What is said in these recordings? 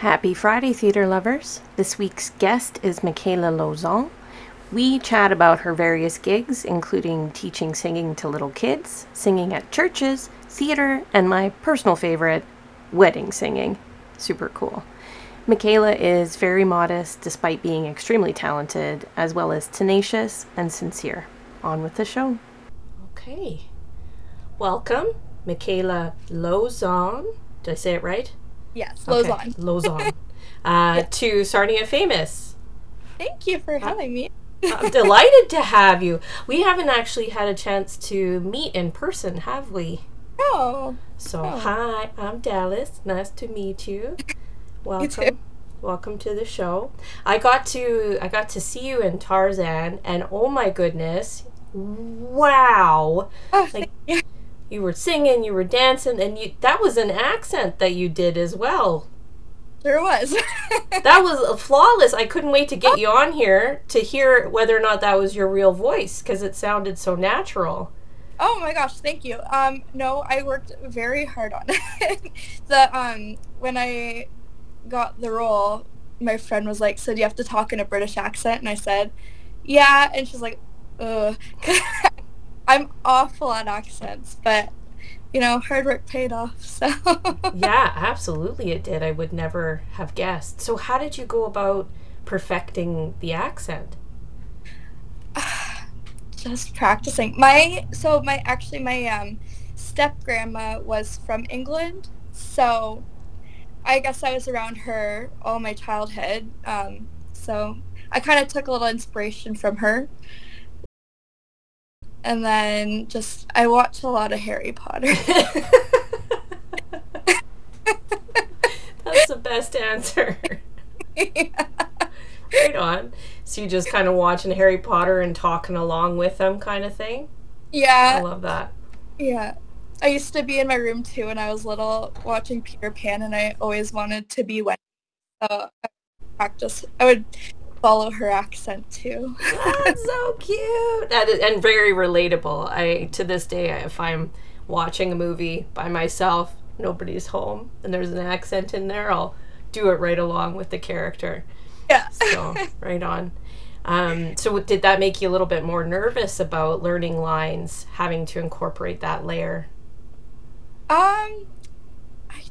Happy Friday, theatre lovers. This week's guest is Mikayla Lozon. We chat about her various gigs, including teaching singing to little kids, singing at churches, theatre, and my personal favorite, wedding singing. Super cool. Mikayla is very modest despite being extremely talented, as well as tenacious and sincere. On with the show. Okay. Welcome, Mikayla Lozon. Did I say it right? Yes, Okay, Lozon. Lauzon. uh, To Sarnia Famous. Thank you for having me. I'm delighted to have you. We haven't actually had a chance to meet in person, have we? Oh, So, hi, I'm Dallas. Nice to meet you. Welcome. too. Welcome to the show. I got to I got to see you in Tarzan and oh my goodness. Wow. oh Like- you. Were singing, you were dancing and you that was an accent that you did as well. There it was. That was flawless. I couldn't wait to get you on here to hear whether or not that was your real voice because it sounded so natural. oh my gosh, thank you. Um, no, I worked very hard on it. the um, when I got the role, my friend was like, "So do you have to talk in a British accent?" And I said, "Yeah," and she's like, "Ugh." I'm awful at accents, but you know, hard work paid off. So yeah, absolutely it did. I would never have guessed. So how did you go about perfecting the accent? just practicing. My so my actually my um step grandma was from England, so I guess I was around her all my childhood. Um, so I kind of took a little inspiration from her. And then just I watch a lot of Harry Potter. That's the best answer. right on. So you just kind of watching Harry Potter and talking along with them kind of thing? Yeah. I love that. yeah. I used to be in my room too when I was little watching Peter Pan and I always wanted to be Wendy. So I practice I would follow her accent too. That's so cute. That is, and very relatable. I to this day, if I'm watching a movie by myself, nobody's home, and there's an accent in there, I'll do it right along with the character. yeah. So right on. Um, so did that make you a little bit more nervous about learning lines, having to incorporate that layer? Um,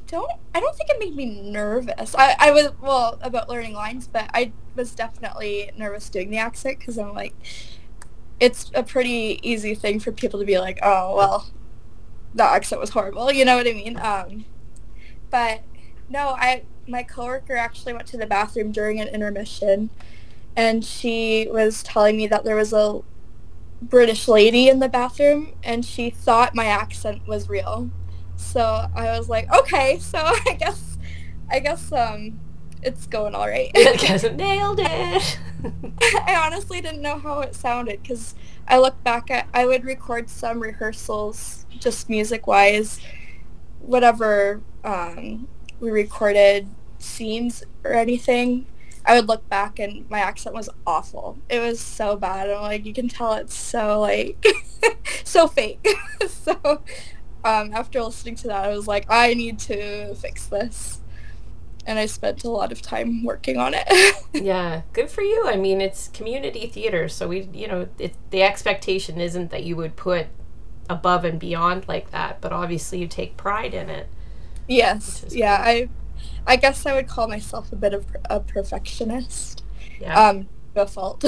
don't. I don't think it made me nervous. I, I was well about learning lines, but I was definitely nervous doing the accent because I'm like, it's a pretty easy thing for people to be like, oh well, that accent was horrible. You know what I mean? Um, but no, I my coworker actually went to the bathroom during an intermission, and she was telling me that there was a British lady in the bathroom, and she thought my accent was real. So I was like, okay, so I guess, I guess, um, it's going all right. Because nailed it. I honestly didn't know how it sounded because I look back at, I would record some rehearsals, just music-wise, whatever um, we recorded, scenes or anything. I would look back and my accent was awful. It was so bad. I'm like, you can tell it's so like, so fake. so um, after listening to that, I was like, I need to fix this. And I spent a lot of time working on it. yeah, good for you. I mean, it's community theater, so we, you know, it, the expectation isn't that you would put above and beyond like that, but obviously you take pride in it. yes. Yeah. I, I guess I would call myself a bit of a perfectionist. Yeah. Um, no fault.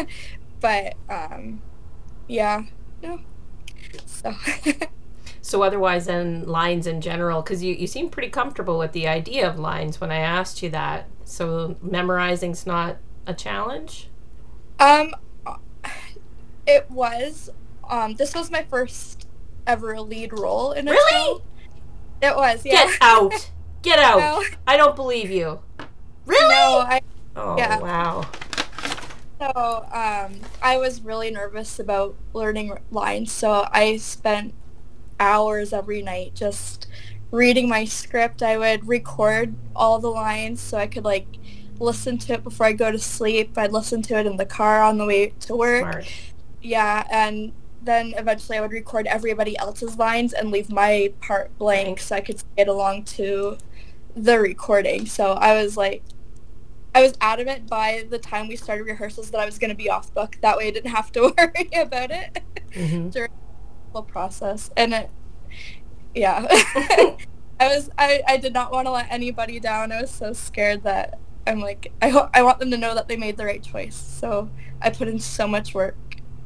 but um, yeah. No. So. So otherwise, then lines in general, because you, you seem pretty comfortable with the idea of lines when I asked you that. So memorizing's not a challenge. Um, it was. Um, this was my first ever lead role in a Really? show. It was. Yeah. Get out! Get out! No. I don't believe you. Really? No, I. Oh Yeah. wow. So um, I was really nervous about learning lines, so I spent hours every night just reading my script. I would record all the lines so I could like listen to it before I go to sleep. I'd listen to it in the car on the way to work. Smart. Yeah, and then eventually I would record everybody else's lines and leave my part blank so I could it along to the recording. So I was like, I was adamant by the time we started rehearsals that I was going to be off book. That way I didn't have to worry about it mm-hmm. during whole process. And it, yeah, I was, I, I did not want to let anybody down. I was so scared that I'm like, I hope, I want them to know that they made the right choice. So I put in so much work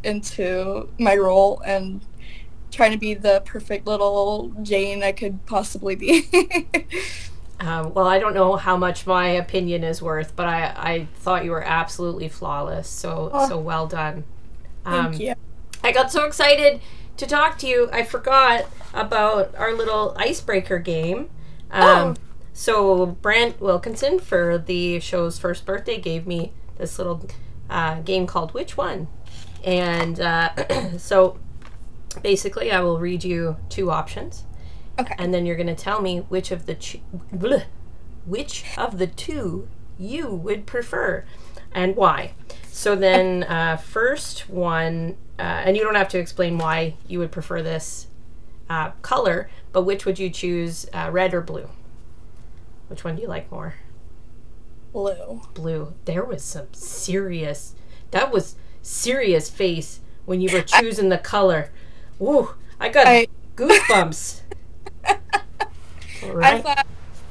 into my role and trying to be the perfect little Jane I could possibly be. um, well, I don't know how much my opinion is worth, but I, I thought you were absolutely flawless. So oh, so well done. Um, thank you. I got so excited to talk to you. I forgot about our little icebreaker game. Um, oh. So Brent Wilkinson for the show's first birthday gave me this little uh, game called Which One, and uh, so basically I will read you two options. Okay. And then you're going to tell me which of the ch- bleh, which of the two you would prefer and why. So then, uh, first one, uh, and you don't have to explain why you would prefer this uh, color, but which would you choose, uh, red or blue? Which one do you like more? Blue. Blue. There was some serious. That was serious face when you were choosing the color. Ooh, I got I, goosebumps. right. I thought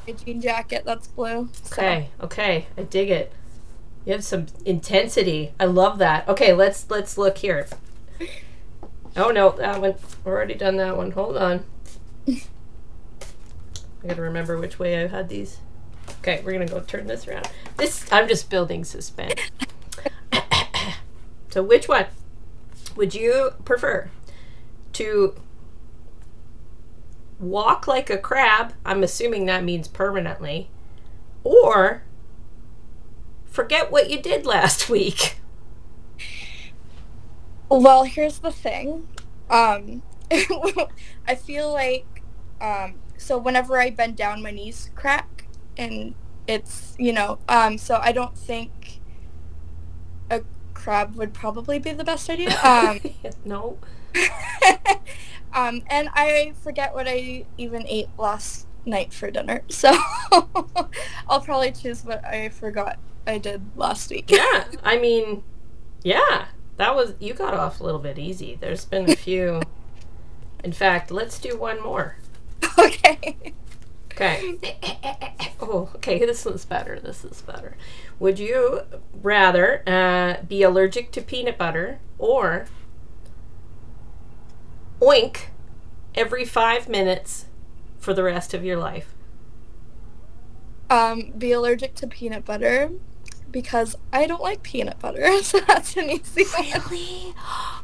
a jean jacket that's blue. So. Okay, okay, I dig it. You have some intensity. I love that. Okay, let's let's look here. Oh no, that one. Already done that one. Hold on. I gotta remember which way I had these. Okay, we're gonna go turn this around. This I'm just building suspense. so which one would you prefer? to walk like a crab, I'm assuming that means permanently, or forget what you did last week. Well, here's the thing. Um, I feel like, um, so whenever I bend down, my knees crack, and it's, you know, um, so I don't think a crab would probably be the best idea. Um, no. um, and I forget what I even ate last night for dinner, so I'll probably choose what I forgot I did last week. yeah, I mean, yeah, that was you got off a little bit easy. There's been a few. In fact, let's do one more. Okay. Okay. oh, okay. This is better. This is better. Would you rather uh, be allergic to peanut butter or oink every five minutes for the rest of your life? Um, be allergic to peanut butter because I don't like peanut butter, so that's an easy Really?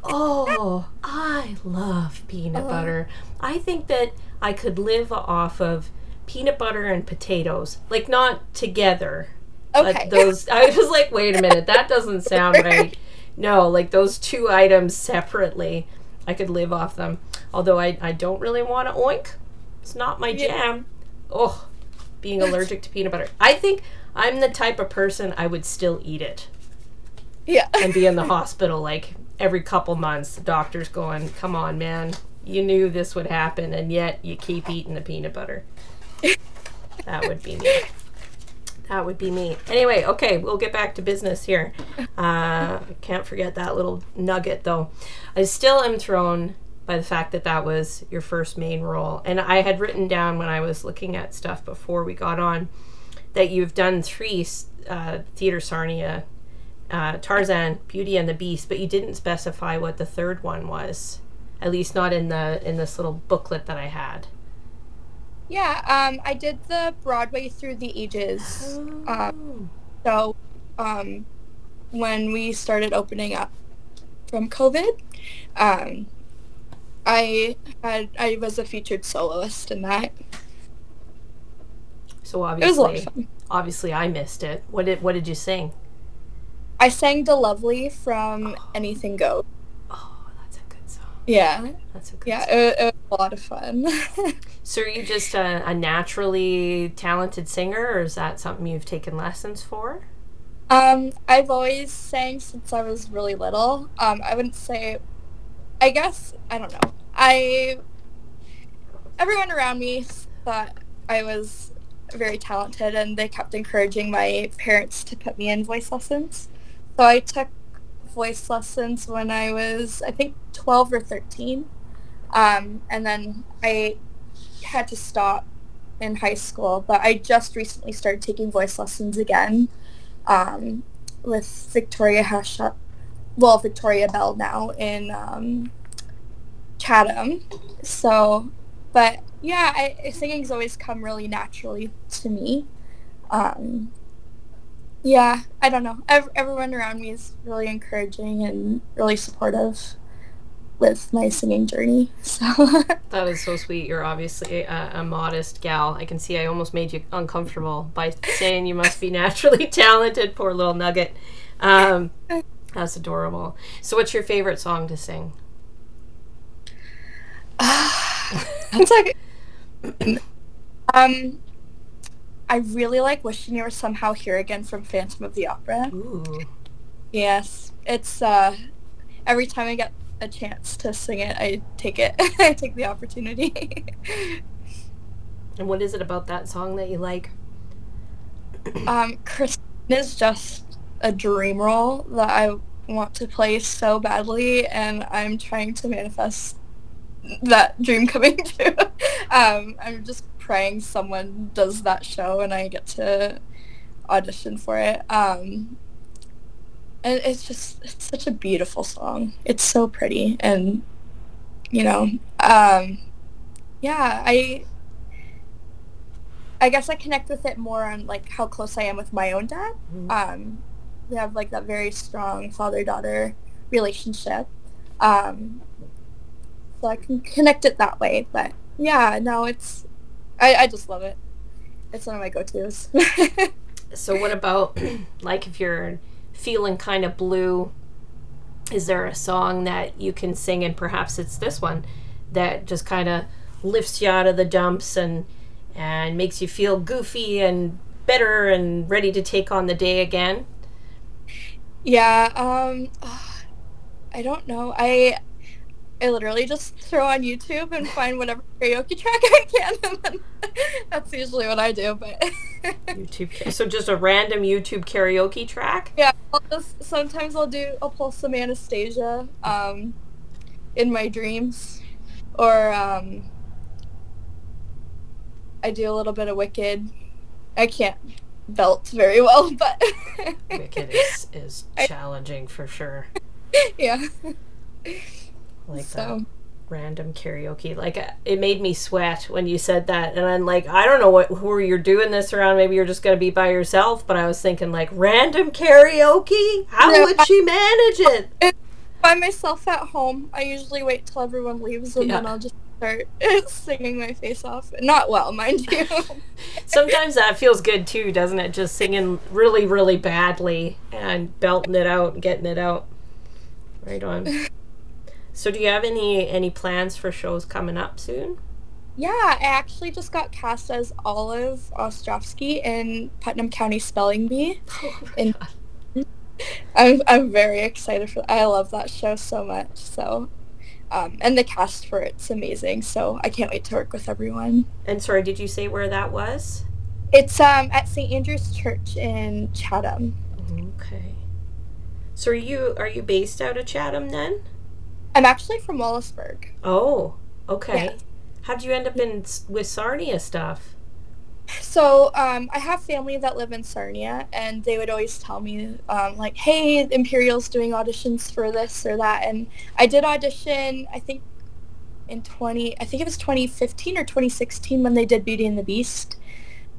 Oh, I love peanut uh, butter. I think that I could live off of peanut butter and potatoes, like not together. Okay. But those I was like, wait a minute, that doesn't sound right. No, like those two items separately. I could live off them. Although I, I don't really want to oink. It's not my yeah. jam. Oh, being allergic to peanut butter. I think I'm the type of person I would still eat it. Yeah. and be in the hospital like every couple months. The doctor's going, come on, man. You knew this would happen, and yet you keep eating the peanut butter. that would be me. That would be me. Anyway, okay, we'll get back to business here. Uh, can't forget that little nugget, though. I still am thrown by the fact that that was your first main role. And I had written down when I was looking at stuff before we got on that you've done three uh, Theater Sarnia, uh, Tarzan, Beauty and the Beast, but you didn't specify what the third one was. At least not in the in this little booklet that I had. Yeah, um, I did the Broadway through the ages. Oh. Um, so, um, when we started opening up from COVID, um, I had I was a featured soloist in that. So obviously, obviously, I missed it. What did what did you sing? I sang "De-Lovely" from oh. Anything Goes. Oh, that's a good song. Yeah. That's a good song. Yeah, it, it, was a lot of fun. so are you just a, a, naturally talented singer, or is that something you've taken lessons for? Um, I've always sang since I was really little. Um, I wouldn't say, I guess, I don't know. I, everyone around me thought I was very talented and they kept encouraging my parents to put me in voice lessons. So I took voice lessons when I was, I think, 12 or 13. Um, and then I had to stop in high school, but I just recently started taking voice lessons again um, with Victoria Hashut, well, Victoria Bell now in um, Chatham. So, but yeah, I, singing's always come really naturally to me. Um, yeah, I don't know. Ev- everyone around me is really encouraging and really supportive with my singing journey. So that is so sweet. You're obviously a, a, modest gal. I can see I almost made you uncomfortable by saying you must be naturally talented. Poor little nugget. Um, that's adorable. So, what's your favorite song to sing? that's like um I really like wishing you were somehow here again from Phantom of the Opera. Ooh. Yes. It's uh every time I get a chance to sing it, I take it. I take the opportunity. and what is it about that song that you like? um Christine is just a dream role that I want to play so badly and I'm trying to manifest that dream coming true. um, I'm just praying someone does that show and I get to audition for it. Um, and it's just it's such a beautiful song. It's so pretty and you know, um, yeah, I I guess I connect with it more on like how close I am with my own dad. Mm-hmm. Um, we have like that very strong father-daughter relationship. Um, so I can connect it that way. But yeah, no, it's I, I just love it. It's one of my go-tos. so what about like if you're feeling kind of blue? Is there a song that you can sing and perhaps it's this one that just kind of lifts you out of the dumps and and makes you feel goofy and better and ready to take on the day again? Yeah, um I don't know. I I literally just throw on YouTube and find whatever karaoke track I can, and then that's usually what I do. But YouTube, so just a random YouTube karaoke track. Yeah, I'll just, sometimes I'll do I'll pull some Anastasia um, in my dreams, or um, I do a little bit of Wicked. I can't belt very well, but Wicked is, is challenging for sure. Yeah like so. that random karaoke. Like uh, it made me sweat when you said that, and I'm like, I don't know what who you're doing this around. Maybe you're just gonna be by yourself. But I was thinking like random karaoke. How no, would she manage it? By myself at home. I usually wait till everyone leaves, and yeah. then I'll just start singing my face off. Not well, mind you. Sometimes that feels good too, doesn't it? Just singing really, really badly and belting it out, and getting it out. Right on. So do you have any any plans for shows coming up soon? Yeah, I actually just got cast as Olive Ostrovsky in Putnam County Spelling Bee. Oh I'm I'm very excited for. I love that show so much. So, um, and the cast for it's amazing. So I can't wait to work with everyone. And sorry, did you say where that was? It's um at St Andrew's Church in Chatham. Okay. So are you are you based out of Chatham then? I'm actually from Wallaceburg. Oh, okay. Yeah. How'd you end up in with Sarnia stuff? So um, I have family that live in Sarnia, and they would always tell me um, like, "Hey, Imperial's doing auditions for this or that," and I did audition. I think in 20, I think it was 2015 or 2016 when they did Beauty and the Beast.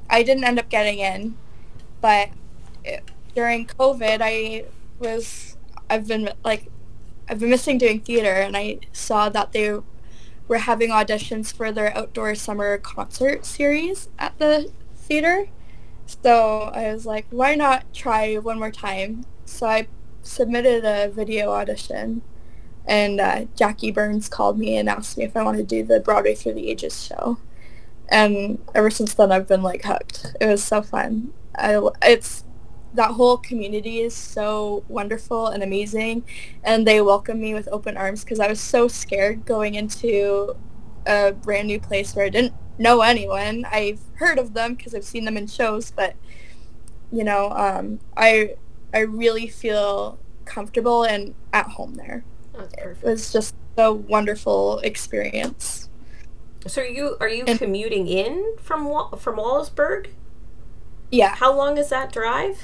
I didn't end up getting in, but it, during COVID, I was I've been like I've been missing doing theater, and I saw that they were having auditions for their outdoor summer concert series at the theater. So I was like, why not try one more time? So I submitted a video audition, and uh, Jackie Burns called me and asked me if I wanted to do the Broadway Through the Ages show. And ever since then, I've been like hooked. It was so fun. I, it's that whole community is so wonderful and amazing and they welcome me with open arms because I was so scared going into a brand new place where I didn't know anyone. I've heard of them because I've seen them in shows, but you know, um, I I really feel comfortable and at home there. That's. It was just a wonderful experience. So are you are you And- commuting in from from Wallaceburg? Yeah, How long is that drive?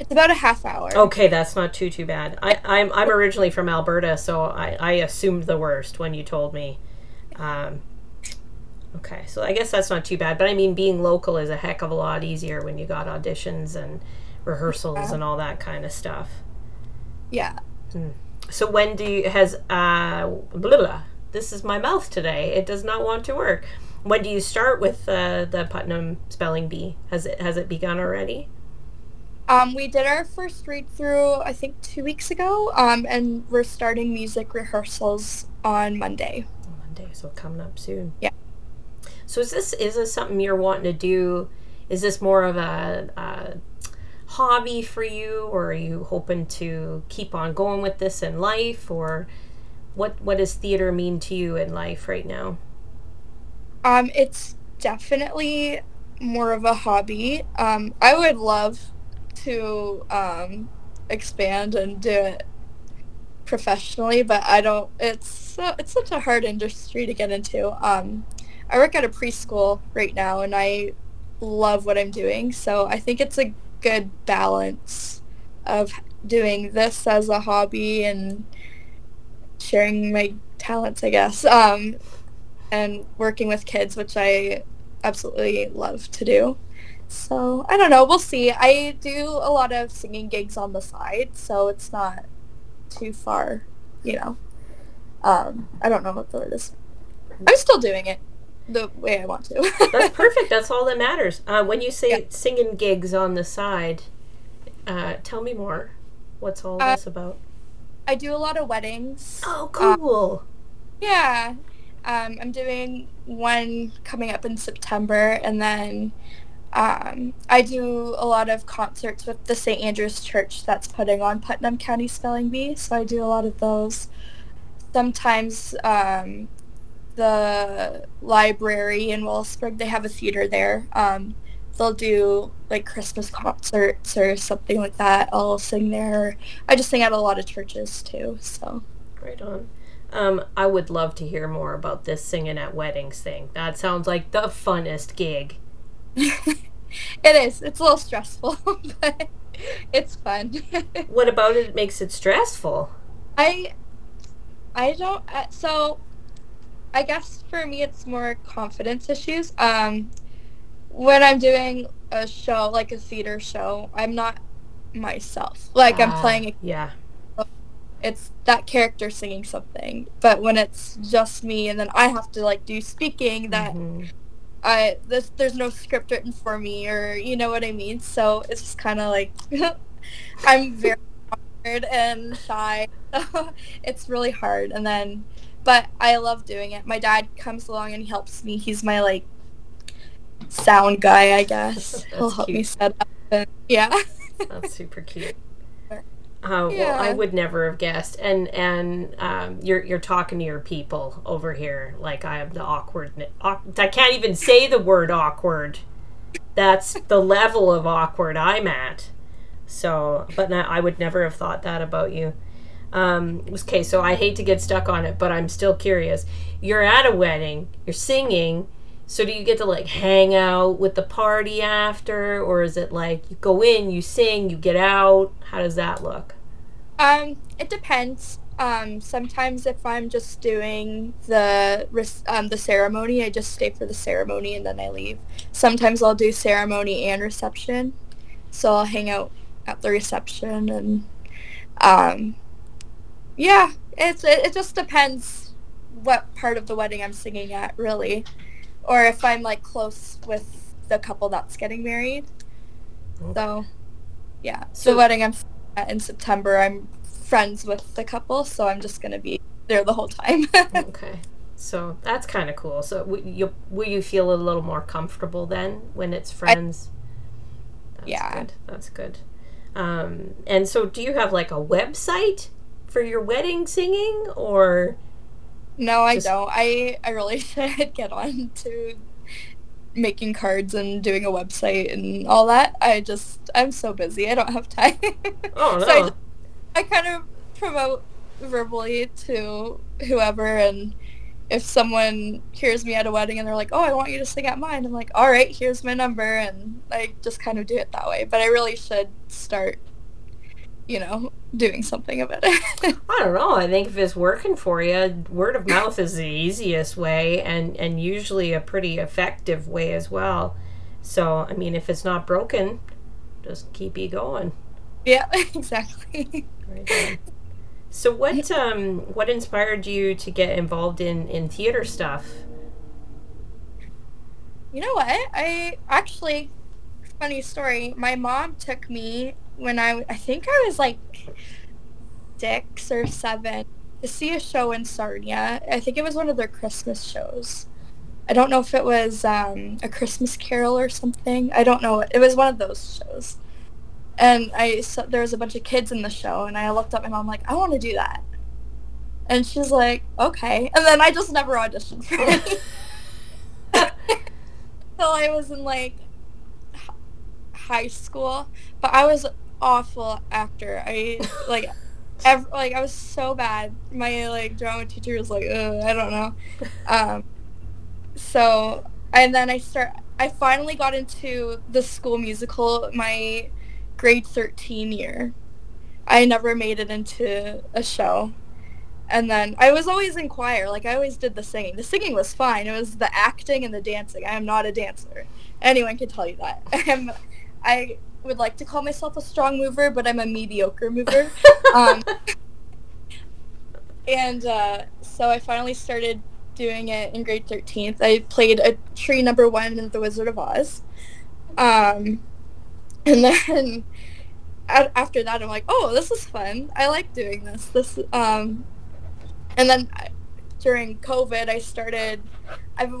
It's about a half hour. Okay, that's not too too bad. I, I'm I'm originally from Alberta, so I, I assumed the worst when you told me. Um, okay, so I guess that's not too bad. But I mean, being local is a heck of a lot easier when you got auditions and rehearsals Yeah. and all that kind of stuff. Yeah. So when do you has uh blah, blah, this is my mouth today. It does not want to work. When do you start with uh, the Putnam Spelling Bee? Has it has it begun already? Um, we did our first read through, I think, two weeks ago, um, and we're starting music rehearsals on Monday. Monday, so coming up soon. Yeah. So is this is this something you're wanting to do? Is this more of a, a hobby for you, or are you hoping to keep on going with this in life, or what what does theater mean to you in life right now? Um, it's definitely more of a hobby. Um, I would love to um, expand and do it professionally, but I don't. It's so, it's such a hard industry to get into. Um, I work at a preschool right now, and I love what I'm doing. So I think it's a good balance of doing this as a hobby and sharing my talents, I guess. Um, and working with kids, which I absolutely love to do. So I don't know. We'll see. I do a lot of singing gigs on the side, so it's not too far, you know. Um, I don't know what the word is. I'm still doing it the way I want to. That's perfect. That's all that matters. Uh, when you say Yeah. singing gigs on the side, uh, tell me more. What's all Uh, this about? I do a lot of weddings. Oh, cool. Yeah. Um, I'm doing one coming up in September, and then um, I do a lot of concerts with the St. Andrew's Church that's putting on Putnam County Spelling Bee, so I do a lot of those. Sometimes um, the library in Wallaceburg, they have a theater there. Um, they'll do like Christmas concerts or something like that. I'll sing there. I just sing at a lot of churches too, so. Right on. Um, I would love to hear more about this singing at weddings thing. That sounds like the funnest gig. it is. It's a little stressful, but it's fun. What about it makes it stressful? I I don't uh, so I guess for me it's more confidence issues. Um when I'm doing a show like a theater show, I'm not myself. Like I'm Ah, playing a, Yeah. it's that character singing something. But when it's just me and then I have to like do speaking that Mhm. I this there's no script written for me or you know what I mean. So it's just kind of like I'm very awkward and shy. It's really hard. And then, but I love doing it. My dad comes along and he helps me. He's my like sound guy, I guess. He'll help me set up. And, yeah. That's super cute. Uh, Well, I would never have guessed. And and um, you're you're talking to your people over here like I am the awkward. awk- I can't even say the word awkward. That's the level of awkward I'm at. So, but no, I would never have thought that about you. Um, okay, so I hate to get stuck on it, but I'm still curious. You're at a wedding. You're singing. So do you get to like hang out with the party after, or is it like you go in, you sing, you get out? How does that look? Um, it depends. Um, sometimes if I'm just doing the um, the ceremony, I just stay for the ceremony and then I leave. Sometimes I'll do ceremony and reception, so I'll hang out at the reception and um, yeah, it's it, it just depends what part of the wedding I'm singing at, really, or if I'm like close with the couple that's getting married. So, yeah, So- the wedding I'm at in September, I'm friends with the couple, so I'm just gonna be there the whole time. Okay, so that's kind of cool. So w- you will you feel a little more comfortable then when it's friends? That's Yeah. good. That's good. Um, and so, do you have like a website for your wedding singing, or No, I Just- don't. I I really should get on to making cards and doing a website and all that. I just I'm so busy. I don't have time. Oh no. So I, just- I kind of promote verbally to whoever and if someone hears me at a wedding and they're like, "Oh, I want you to sing at mine." I'm like, "All right, here's my number." And I just kind of do it that way. But I really should start you know, doing something about it. I don't know. I think if it's working for you, word of mouth is the easiest way and and usually a pretty effective way as well. So, I mean, if it's not broken, just keep you going. yeah, exactly. Right. So, what um what inspired you to get involved in in theater stuff? You know what? I actually, funny story. My mom took me when I, I think I was like six or seven to see a show in Sarnia. I think it was one of their Christmas shows. I don't know if it was um, a Christmas Carol or something. I don't know. It was one of those shows. And I saw, there was a bunch of kids in the show, and I looked at my mom like, I want to do that. And she's like, okay. And then I just never auditioned for it. Until I was in like high school, but I was awful actor. I like, ev- like I was so bad. My like drama teacher was like, I don't know. Um, so and then I start. I finally got into the school musical my grade thirteen year. I never made it into a show. And then I was always in choir. Like I always did the singing. The singing was fine. It was the acting and the dancing. I am not a dancer. Anyone can tell you that. I'm, I would like to call myself a strong mover, but I'm a mediocre mover. um, and uh, so I finally started doing it in grade 13th. I played a tree number one in The Wizard of Oz. Um, and then a- after that, I'm like, oh, this is fun. I like doing this. This, um, and then I, during COVID, I started. I've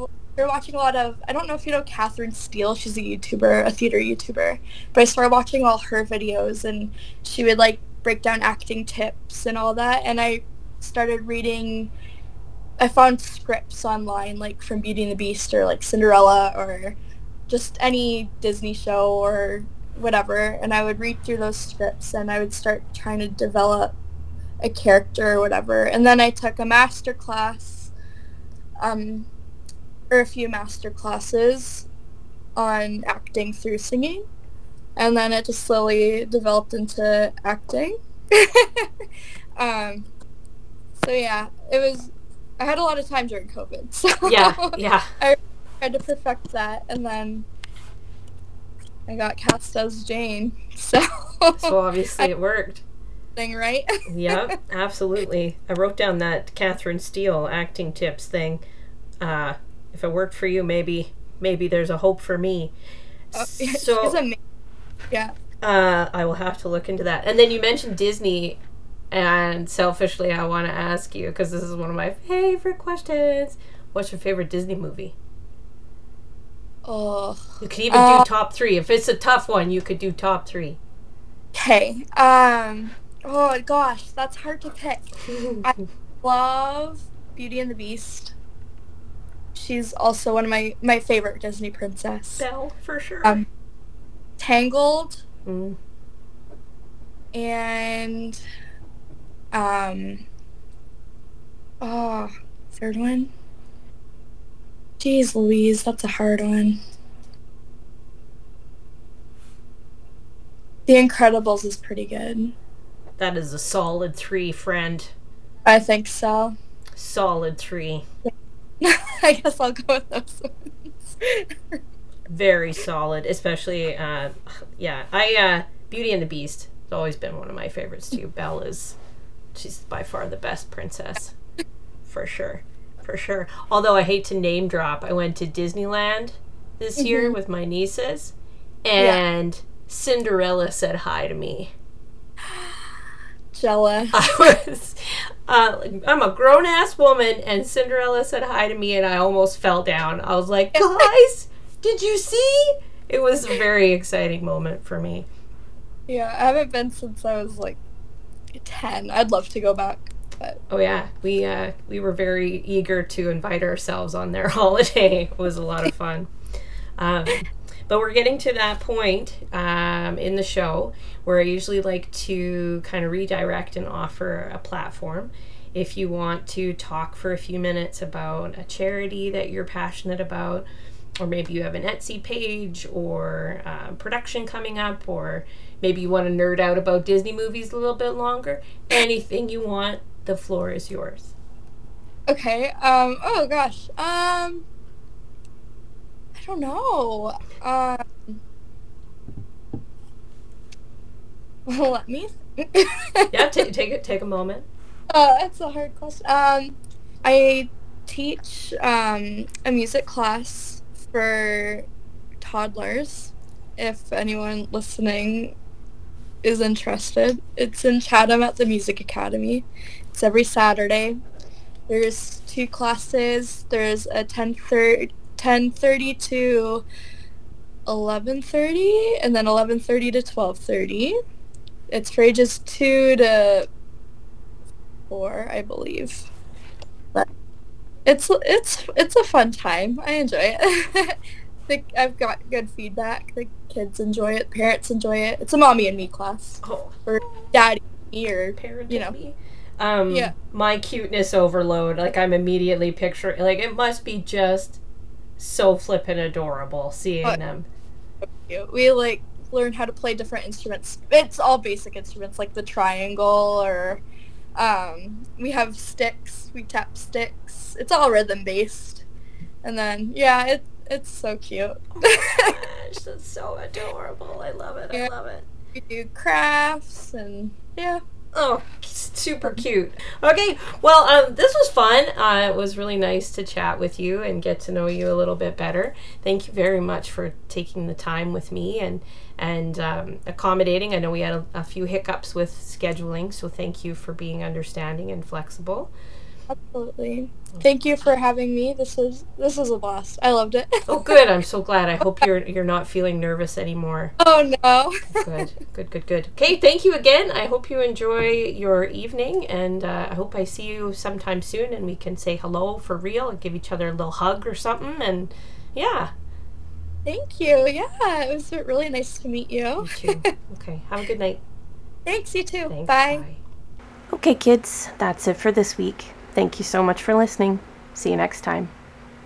watching a lot of. I don't know if you know Catherine Steele. She's a YouTuber, a theater YouTuber. But I started watching all her videos, and she would like break down acting tips and all that. And I started reading. I found scripts online, like from Beauty and the Beast or like Cinderella or just any Disney show or whatever. And I would read through those scripts and I would start trying to develop a character or whatever. And then I took a master class, um, or a few master classes on acting through singing. And then it just slowly developed into acting. um, so yeah, it was, I had a lot of time during COVID. So Yeah, yeah. I tried to perfect that and then I got cast as Jane. So, So obviously it worked. thing, right? Yep, absolutely. I wrote down that Catherine Steele acting tips thing. Uh, if it worked for you, maybe maybe there's a hope for me. Oh, so. Yeah. uh, I will have to look into that. And then you mentioned Disney, and selfishly, I want to ask you because this is one of my favorite questions. What's your favorite Disney movie? Oh. You could even Uh, do top three. If it's a tough one, you could do top three. Okay. Um. Oh gosh, that's hard to pick. I love Beauty and the Beast. She's also one of my my favorite Disney princess. Belle, for sure. Um. Tangled Mm. and um. Oh, third one. Jeez Louise, that's a hard one. The Incredibles is pretty good. That is a solid three, friend. I think so. Solid three. I guess I'll go with those ones. very solid especially uh yeah i uh beauty and the beast has always been one of my favorites too belle is she's by far the best princess for sure for sure although i hate to name drop i went to disneyland this year Mhm. with my nieces and cinderella said hi to me I was, uh, I'm a grown ass woman, and Cinderella said hi to me, and I almost fell down. I was like, guys, did you see? It was a very exciting moment for me. Yeah, I haven't been since I was like 10. I'd love to go back. But Oh yeah, we uh, we were very eager to invite ourselves on their holiday. It was a lot of fun. Um, but we're getting to that point um, in the show where I usually like to kind of redirect and offer a platform. If you want to talk for a few minutes about a charity that you're passionate about, or maybe you have an Etsy page or uh, production coming up, or maybe you want to nerd out about Disney movies a little bit longer, anything you want, the floor is yours. okay. Um. Oh gosh. Um. I don't know. Um. Let me. Yeah, t- take it. Take a moment. Uh, that's a hard question. Um, I teach um, a music class for toddlers. If anyone listening is interested, it's in Chatham at the Music Academy. It's every Saturday. There's two classes. There's a 10:30 10:30 to 11:30 and then 11:30 to 12:30. It's for ages 2 to 4, I believe. But it's it's it's a fun time. I enjoy it. think I've got good feedback. The kids enjoy it, parents enjoy it. It's a mommy and me class Oh, or daddy and me or parent you know. me. Um, Yeah. My cuteness overload. Like I'm immediately picturing. Like it must be just so flippin' adorable seeing Oh. them. We like learn how to play different instruments. It's all basic instruments like the triangle or um, we have sticks. We tap sticks. It's all rhythm based. And then yeah, it it's so cute. Gosh, that's so adorable. I love it. I love it. we do crafts and yeah. Oh, super cute. Okay, well, um, this was fun. Uh, it was really nice to chat with you and get to know you a little bit better. Thank you very much for taking the time with me and and um, accommodating. I know we had a, a few hiccups with scheduling, so thank you for being understanding and flexible. Absolutely. Thank you for having me. This was this was a blast. I loved it. Oh, good. I'm so glad. I hope you're you're not feeling nervous anymore. oh no. Good, good, good, good. Okay, thank you again. I hope you enjoy your evening, and uh, I hope I see you sometime soon, and we can say hello for real and give each other a little hug or something. And yeah, Thank you. Yeah, it was really nice to meet you. you too. okay, have a good night. Thanks, you too. Thanks. Bye. Bye. Okay, kids, that's it for this week. Thank you so much for listening. See you next time.